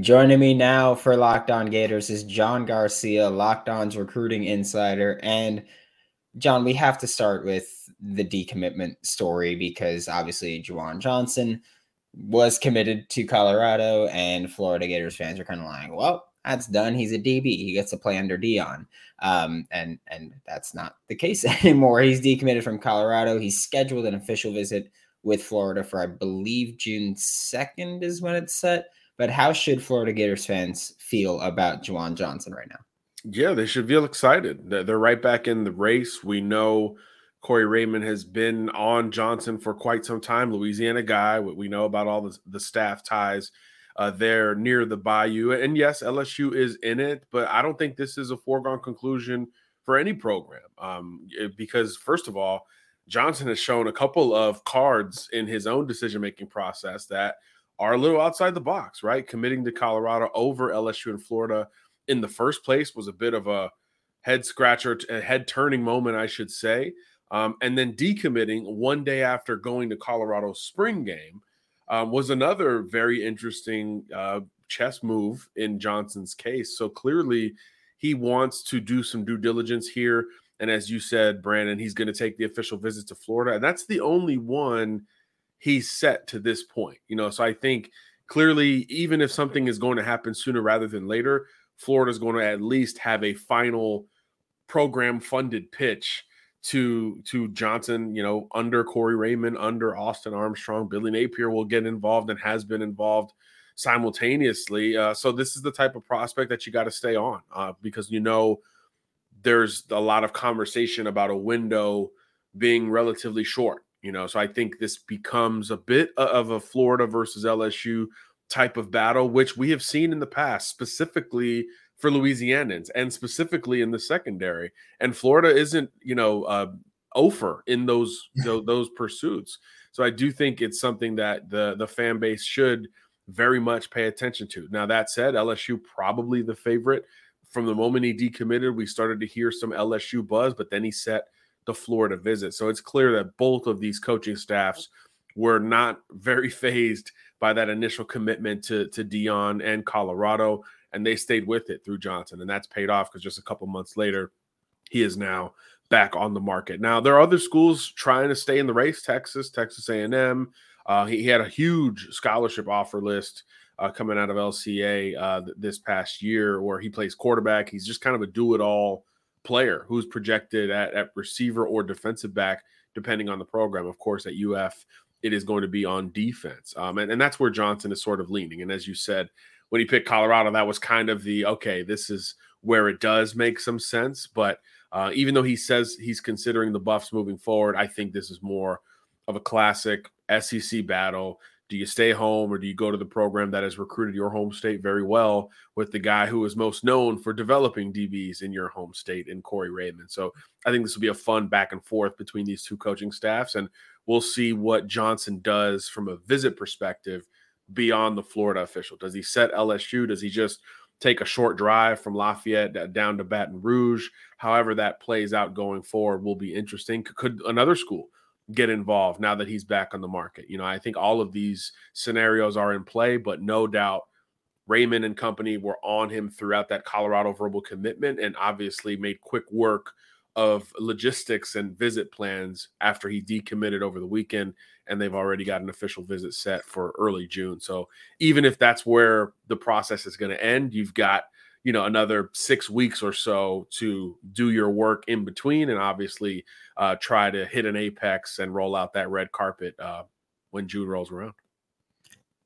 Joining me now for Locked On Gators is John Garcia, Locked On's recruiting insider. And John, we have to start with the decommitment story because obviously Ju'Juan Johnson was committed to Colorado, and Florida Gators fans are kind of like, well, that's done. He's a DB. He gets to play under Deion. Um, and and that's not the case anymore. He's decommitted from Colorado. He's scheduled an official visit with Florida for I believe June 2nd is when it's set. But how should Florida Gators fans feel about Ju'Juan Johnson right now? Yeah, they should feel excited. They're right back in the race. We know Corey Raymond has been on Johnson for quite some time. Louisiana guy. We know about all the, the staff ties uh, there near the Bayou. And yes, LSU is in it, but I don't think this is a foregone conclusion for any program. Um, because, first of all, Johnson has shown a couple of cards in his own decision making process that are a little outside the box, right? Committing to Colorado over LSU and Florida in the first place was a bit of a head scratcher, a head turning moment, I should say. Um, and then decommitting one day after going to Colorado's spring game um, was another very interesting uh, chess move in Johnson's case. So clearly, he wants to do some due diligence here. And as you said, Brandon, he's going to take the official visit to Florida. And that's the only one he's set to this point. You know, so I think clearly, even if something is going to happen sooner rather than later, Florida's going to at least have a final program funded pitch to to Johnson, you know, under Corey Raymond, under Austin Armstrong, Billy Napier will get involved and has been involved simultaneously. Uh, so this is the type of prospect that you got to stay on uh, because you know there's a lot of conversation about a window being relatively short. You know, so I think this becomes a bit of a Florida versus LSU type of battle, which we have seen in the past, specifically for Louisianans and specifically in the secondary. And Florida isn't, you know, uh, over in those, those those pursuits. So I do think it's something that the the fan base should very much pay attention to. Now that said, LSU probably the favorite. From the moment he decommitted, we started to hear some LSU buzz, but then he set the Florida visit. So it's clear that both of these coaching staffs were not very fazed by that initial commitment to to Deion and Colorado and they stayed with it through Johnson, and that's paid off because just a couple months later, he is now back on the market. Now there are other schools trying to stay in the race. Texas, Texas A&M. Uh, he, he, had a huge scholarship offer list uh, coming out of LCA uh, th- this past year, where he plays quarterback. He's just kind of a do-it-all player who's projected at, at receiver or defensive back, depending on the program. Of course, at UF, it is going to be on defense, um, and, and that's where Johnson is sort of leaning. And as you said, when he picked Colorado, that was kind of the okay, this is where it does make some sense. But uh, even though he says he's considering the Buffs moving forward, I think this is more of a classic SEC battle. Do you stay home or do you go to the program that has recruited your home state very well with the guy who is most known for developing DBs in your home state in Corey Raymond? So I think this will be a fun back and forth between these two coaching staffs. And we'll see what Johnson does from a visit perspective beyond the Florida official? Does he set LSU? Does he just take a short drive from Lafayette down to Baton Rouge? However, that plays out going forward will be interesting. Could another school get involved now that he's back on the market? You know, I think all of these scenarios are in play, but no doubt Raymond and company were on him throughout that Colorado verbal commitment and obviously made quick work of logistics and visit plans after he decommitted over the weekend and they've already got an official visit set for early June. So even if that's where the process is going to end, you've got you know another six weeks or so to do your work in between, and obviously uh, try to hit an apex and roll out that red carpet uh, when June rolls around.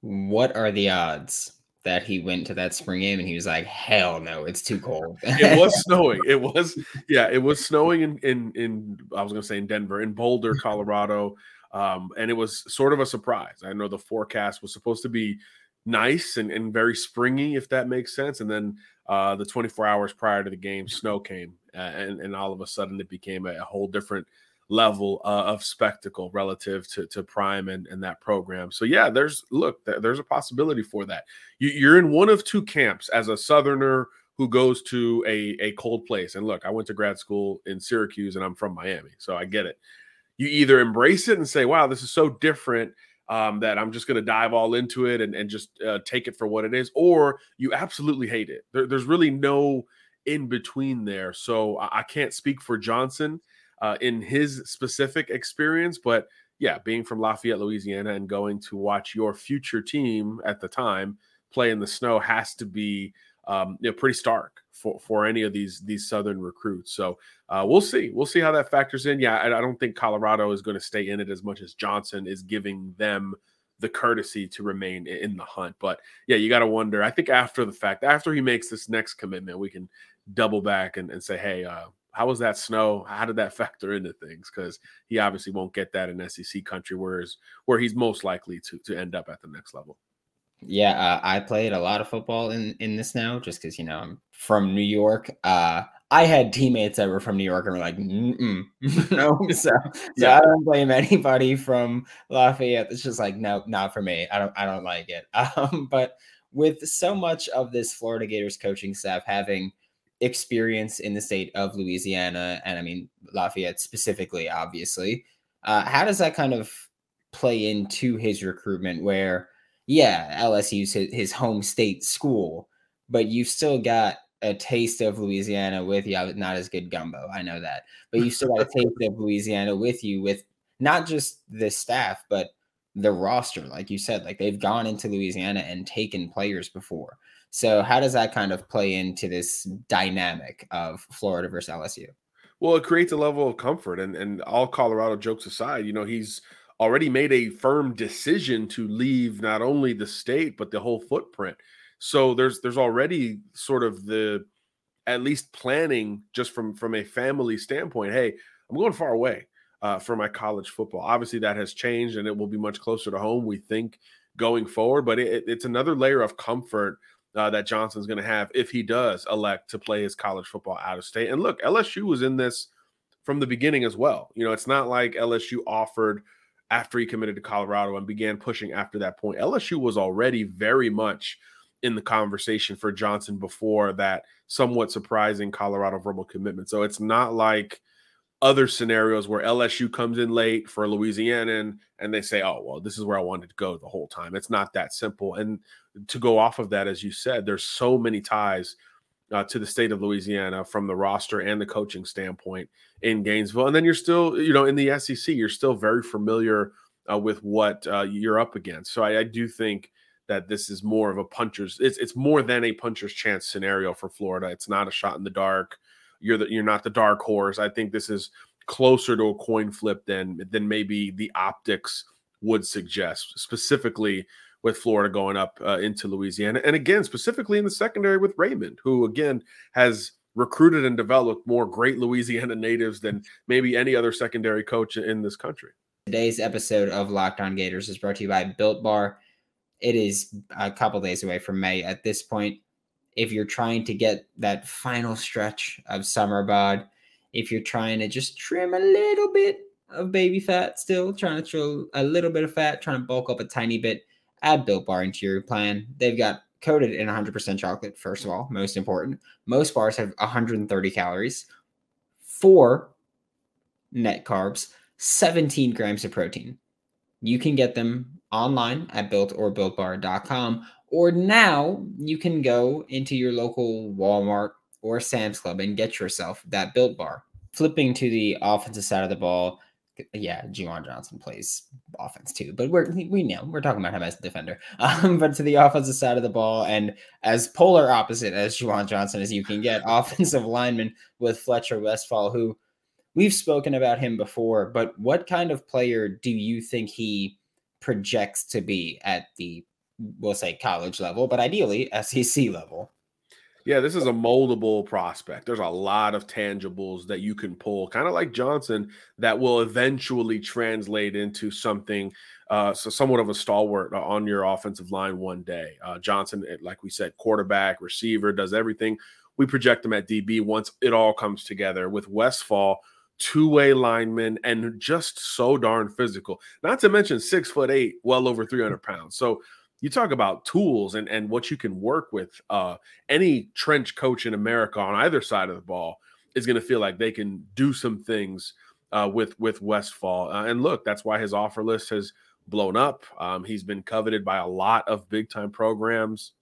What are the odds that he went to that spring game and he was like, "Hell no, it's too cold." it was snowing. It was yeah, it was snowing in in in I was gonna say in Denver, in Boulder, Colorado. Um, and it was sort of a surprise. I know the forecast was supposed to be nice and, and very springy, if that makes sense. And then uh, the 24 hours prior to the game, snow came, uh, and, and all of a sudden it became a, a whole different level uh, of spectacle relative to, to Prime and, and that program. So, yeah, there's look, there's a possibility for that. You, you're in one of two camps as a Southerner who goes to a, a cold place. And look, I went to grad school in Syracuse and I'm from Miami, so I get it you either embrace it and say, wow, this is so different. Um, that I'm just going to dive all into it and, and just uh, take it for what it is, or you absolutely hate it. There, there's really no in between there. So I, I can't speak for Johnson uh, in his specific experience, but yeah, being from Lafayette, Louisiana, and going to watch your future team at the time play in the snow has to be um, you know, pretty stark for, for any of these these southern recruits. So uh, we'll see. We'll see how that factors in. Yeah, I, I don't think Colorado is going to stay in it as much as Johnson is giving them the courtesy to remain in the hunt. But yeah, you got to wonder. I think after the fact, after he makes this next commitment, we can double back and, and say, hey, uh, how was that snow? How did that factor into things? Because he obviously won't get that in SEC country, whereas where he's most likely to to end up at the next level. Yeah, uh, I played a lot of football in in this now, just because you know I'm from New York. Uh, I had teammates that were from New York and were like, no, so, so yeah. I don't blame anybody from Lafayette. It's just like, no, not for me. I don't, I don't like it. Um, but with so much of this Florida Gators coaching staff having experience in the state of Louisiana, and I mean Lafayette specifically, obviously, uh, how does that kind of play into his recruitment? Where yeah, LSU's his, his home state school, but you've still got a taste of Louisiana with you. Not as good gumbo, I know that, but you still got a taste of Louisiana with you with not just the staff, but the roster. Like you said, like they've gone into Louisiana and taken players before. So how does that kind of play into this dynamic of Florida versus LSU? Well, it creates a level of comfort, and and all Colorado jokes aside, you know he's already made a firm decision to leave not only the state but the whole footprint. So there's there's already sort of the at least planning just from from a family standpoint. Hey, I'm going far away uh, for my college football. Obviously, that has changed and it will be much closer to home. We think going forward, but it, it's another layer of comfort uh, that Johnson's going to have if he does elect to play his college football out of state. And look, LSU was in this from the beginning as well. You know, it's not like LSU offered after he committed to Colorado and began pushing after that point. LSU was already very much in the conversation for Johnson before that somewhat surprising Colorado verbal commitment. So it's not like other scenarios where LSU comes in late for Louisiana and, and they say, oh, well, this is where I wanted to go the whole time. It's not that simple. And to go off of that, as you said, there's so many ties uh, to the state of Louisiana from the roster and the coaching standpoint in Gainesville. And then you're still, you know, in the SEC, you're still very familiar uh, with what uh, you're up against. So I, I, do think that this is more of a puncher's. It's it's more than a puncher's chance scenario for Florida. It's not a shot in the dark. You're the you're not the dark horse. I think this is closer to a coin flip than than maybe the optics would suggest. Specifically with Florida going up uh, into Louisiana. And again, specifically in the secondary with Raymond, who again has recruited and developed more great Louisiana natives than maybe any other secondary coach in this country. Today's episode of Locked On Gators is brought to you by Built Bar. It is a couple days away from May at this point. If you're trying to get that final stretch of summer bod, if you're trying to just trim a little bit of baby fat still, trying to show a little bit of fat, trying to bulk up a tiny bit, add Built Bar into your plan. They've got coated in 100% chocolate, first of all, most important. Most bars have 130 calories, four net carbs, 17 grams of protein. You can get them online at built or builtbar.com, or now you can go into your local Walmart or Sam's Club and get yourself that built bar. Flipping to the offensive side of the ball, yeah, Ju'Juan Johnson plays offense too, but we're we know we're talking about him as a defender. Um, but to the offensive side of the ball, and as polar opposite as Ju'Juan Johnson as you can get, offensive lineman with Fletcher Westphal, who we've spoken about him before. But what kind of player do you think he projects to be at the we'll say college level, but ideally SEC level? Yeah, this is a moldable prospect. There's a lot of tangibles that you can pull, kind of like Johnson, that will eventually translate into something, uh, so somewhat of a stalwart uh, on your offensive line one day. Uh, Johnson, eh, like we said, quarterback, receiver, does everything. We project him at DB once it all comes together with Westphal, two way lineman, and just so darn physical. Not to mention six foot eight, well over 300 pounds. So you talk about tools and, and what you can work with. Uh, any trench coach in America on either side of the ball is going to feel like they can do some things uh, with with Westphal. Uh, and look, that's why his offer list has blown up. Um, he's been coveted by a lot of big time programs,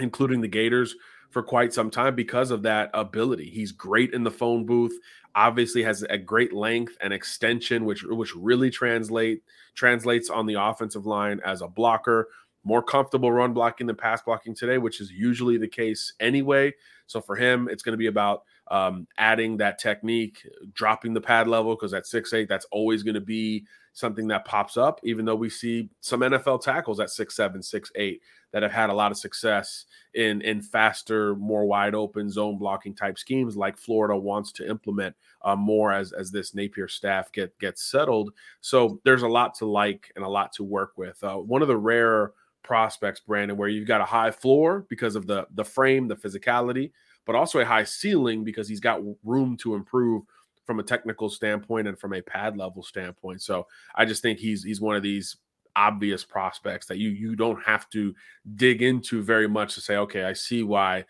including the Gators, for quite some time because of that ability. He's great in the phone booth. Obviously, has a great length and extension, which which really translate translates on the offensive line as a blocker. More comfortable run blocking than pass blocking today, which is usually the case anyway. So for him, it's going to be about um, adding that technique, dropping the pad level because at six eight, that's always going to be something that pops up. Even though we see some NFL tackles at six seven, six eight that have had a lot of success in in faster, more wide open zone blocking type schemes, like Florida wants to implement uh, more as as this Napier staff get gets settled. So there's a lot to like and a lot to work with. Uh, one of the rare prospects, Brandon, where you've got a high floor because of the the frame, the physicality, but also a high ceiling because he's got room to improve from a technical standpoint and from a pad level standpoint. So I just think he's he's one of these obvious prospects that you you don't have to dig into very much to say, okay, I see why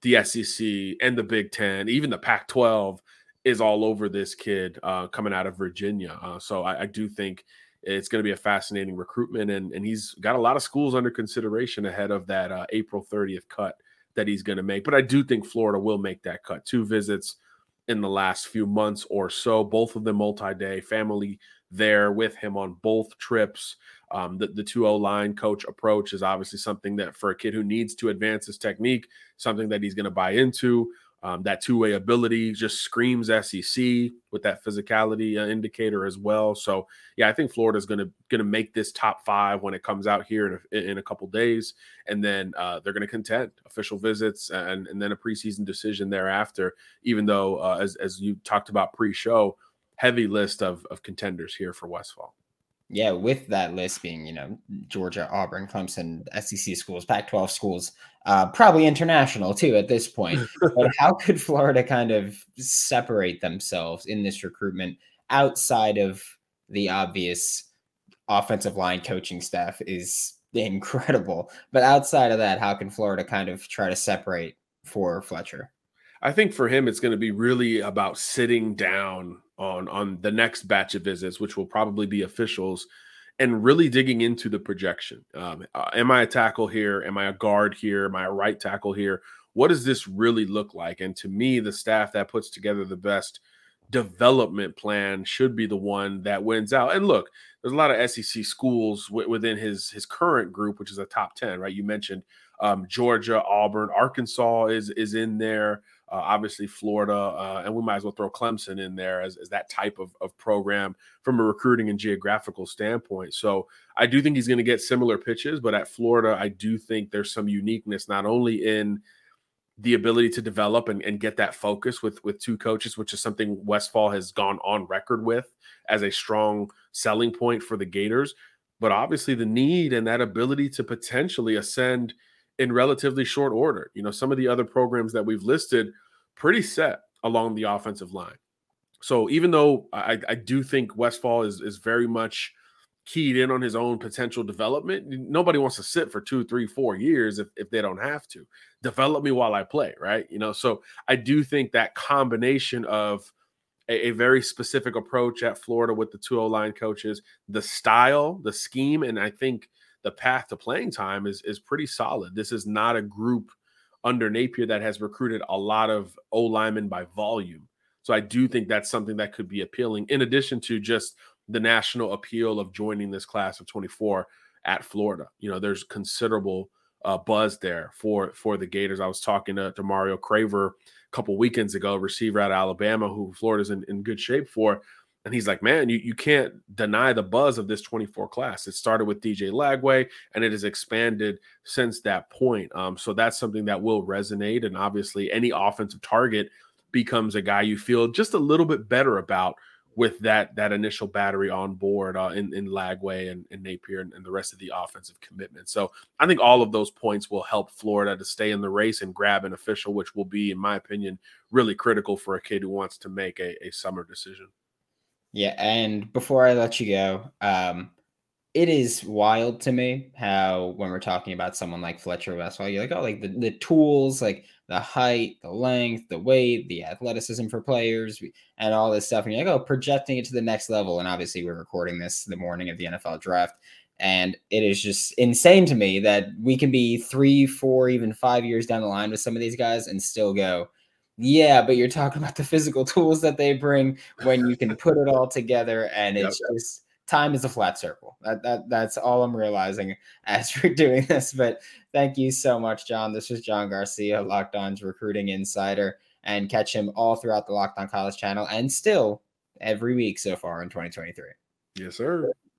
the SEC and the Big Ten, even the Pac-12, is all over this kid uh, coming out of Virginia. Uh, so I, I do think it's going to be a fascinating recruitment, and and he's got a lot of schools under consideration ahead of that uh, April 30th cut that he's going to make. But I do think Florida will make that cut. Two visits in the last few months or so, both of them multi-day, family there with him on both trips. Um, the, the 2 0 line coach approach is obviously something that for a kid who needs to advance his technique, something that he's going to buy into. Um, that two way ability just screams SEC with that physicality uh, indicator as well. So yeah, I think Florida is going to going to make this top five when it comes out here in a, in a couple days, and then uh, they're to contend official visits and and then a preseason decision thereafter. Even though uh, as as you talked about pre show, heavy list of of contenders here for Westphal yeah, with that list being, you know, Georgia, Auburn, Clemson, SEC schools, Pac 12 schools, uh, probably international too at this point. but how could Florida kind of separate themselves in this recruitment outside of the obvious offensive line coaching staff is incredible. But outside of that, how can Florida kind of try to separate for Fletcher? I think for him, it's going to be really about sitting down on on the next batch of visits, which will probably be officials, and really digging into the projection. Um, uh, am I a tackle here? Am I a guard here? Am I a right tackle here? What does this really look like? And to me, the staff that puts together the best development plan should be the one that wins out. And look, there's a lot of SEC schools w- within his his current group, which is a top ten, right? You mentioned um, Georgia, Auburn, Arkansas is is in there obviously Florida, uh, and we might as well throw Clemson in there as, as that type of, of program from a recruiting and geographical standpoint. So I do think he's going to get similar pitches, but at Florida, I do think there's some uniqueness not only in the ability to develop and, and get that focus with with two coaches, which is something Westphal has gone on record with as a strong selling point for the Gators, but obviously the need and that ability to potentially ascend in relatively short order. You know, some of the other programs that we've listed pretty set along the offensive line. So even though I, I do think Westphal is is very much keyed in on his own potential development, nobody wants to sit for two, three, four years if, if they don't have to. Develop me while I play, right? You know, so I do think that combination of a, a very specific approach at Florida with the 2 line coaches, the style, the scheme, and I think the path to playing time is is pretty solid. This is not a group under Napier that has recruited a lot of O linemen by volume. So I do think that's something that could be appealing, in addition to just the national appeal of joining this class of 24 at Florida. You know, there's considerable uh, buzz there for for the Gators. I was talking to, to Mario Craver a couple weekends ago, receiver out of Alabama, who Florida's in, in good shape for. And he's like, man, you, you can't deny the buzz of this 24 class. It started with DJ Lagway and it has expanded since that point. Um, so that's something that will resonate. And obviously, any offensive target becomes a guy you feel just a little bit better about with that that initial battery on board uh, in, in Lagway and, and Napier and, and, the rest of the offensive commitment. So I think all of those points will help Florida to stay in the race and grab an official, which will be, in my opinion, really critical for a kid who wants to make a, a summer decision. Yeah, and before I let you go, um, it is wild to me how when we're talking about someone like Fletcher Westphal, you're like, oh, like the, the tools, like the height, the length, the weight, the athleticism for players, and all this stuff. And you're like, oh, projecting it to the next level. And obviously, we're recording this the morning of the NFL draft. And it is just insane to me that we can be three, four, even five years down the line with some of these guys and still go, yeah, but you're talking about the physical tools that they bring when you can put it all together. And it's yep. just time is a flat circle. That, that that's all I'm realizing as we're doing this. But thank you so much, John. This was John Garcia, Locked On's recruiting insider, and catch him all throughout the Locked On College channel and still every week so far in 2023. Yes, sir.